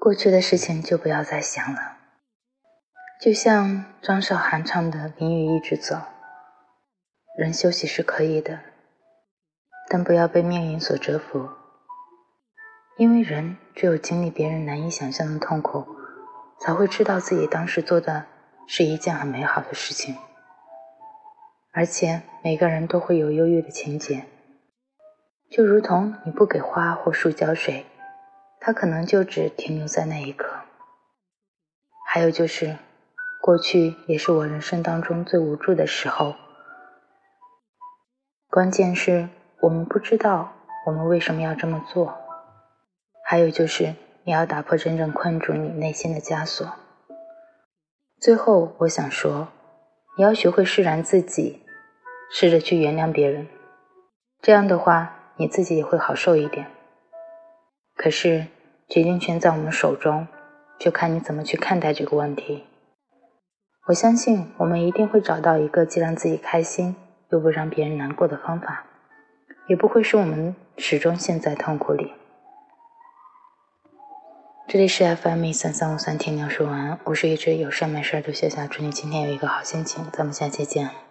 过去的事情就不要再想了。就像张韶涵唱的《淋雨一直走》，人休息是可以的，但不要被命运所折服。因为人只有经历别人难以想象的痛苦，才会知道自己当时做的是一件很美好的事情。而且每个人都会有忧郁的情节，就如同你不给花或树浇水，它可能就只停留在那一刻。还有就是。过去也是我人生当中最无助的时候。关键是我们不知道我们为什么要这么做。还有就是，你要打破真正困住你内心的枷锁。最后，我想说，你要学会释然自己，试着去原谅别人。这样的话，你自己也会好受一点。可是，决定权在我们手中，就看你怎么去看待这个问题。我相信我们一定会找到一个既让自己开心又不让别人难过的方法，也不会使我们始终陷在痛苦里。这里是 FM 三三五三，听鸟说完，我是一只有事没事就笑笑祝你今天有一个好心情，咱们下期见。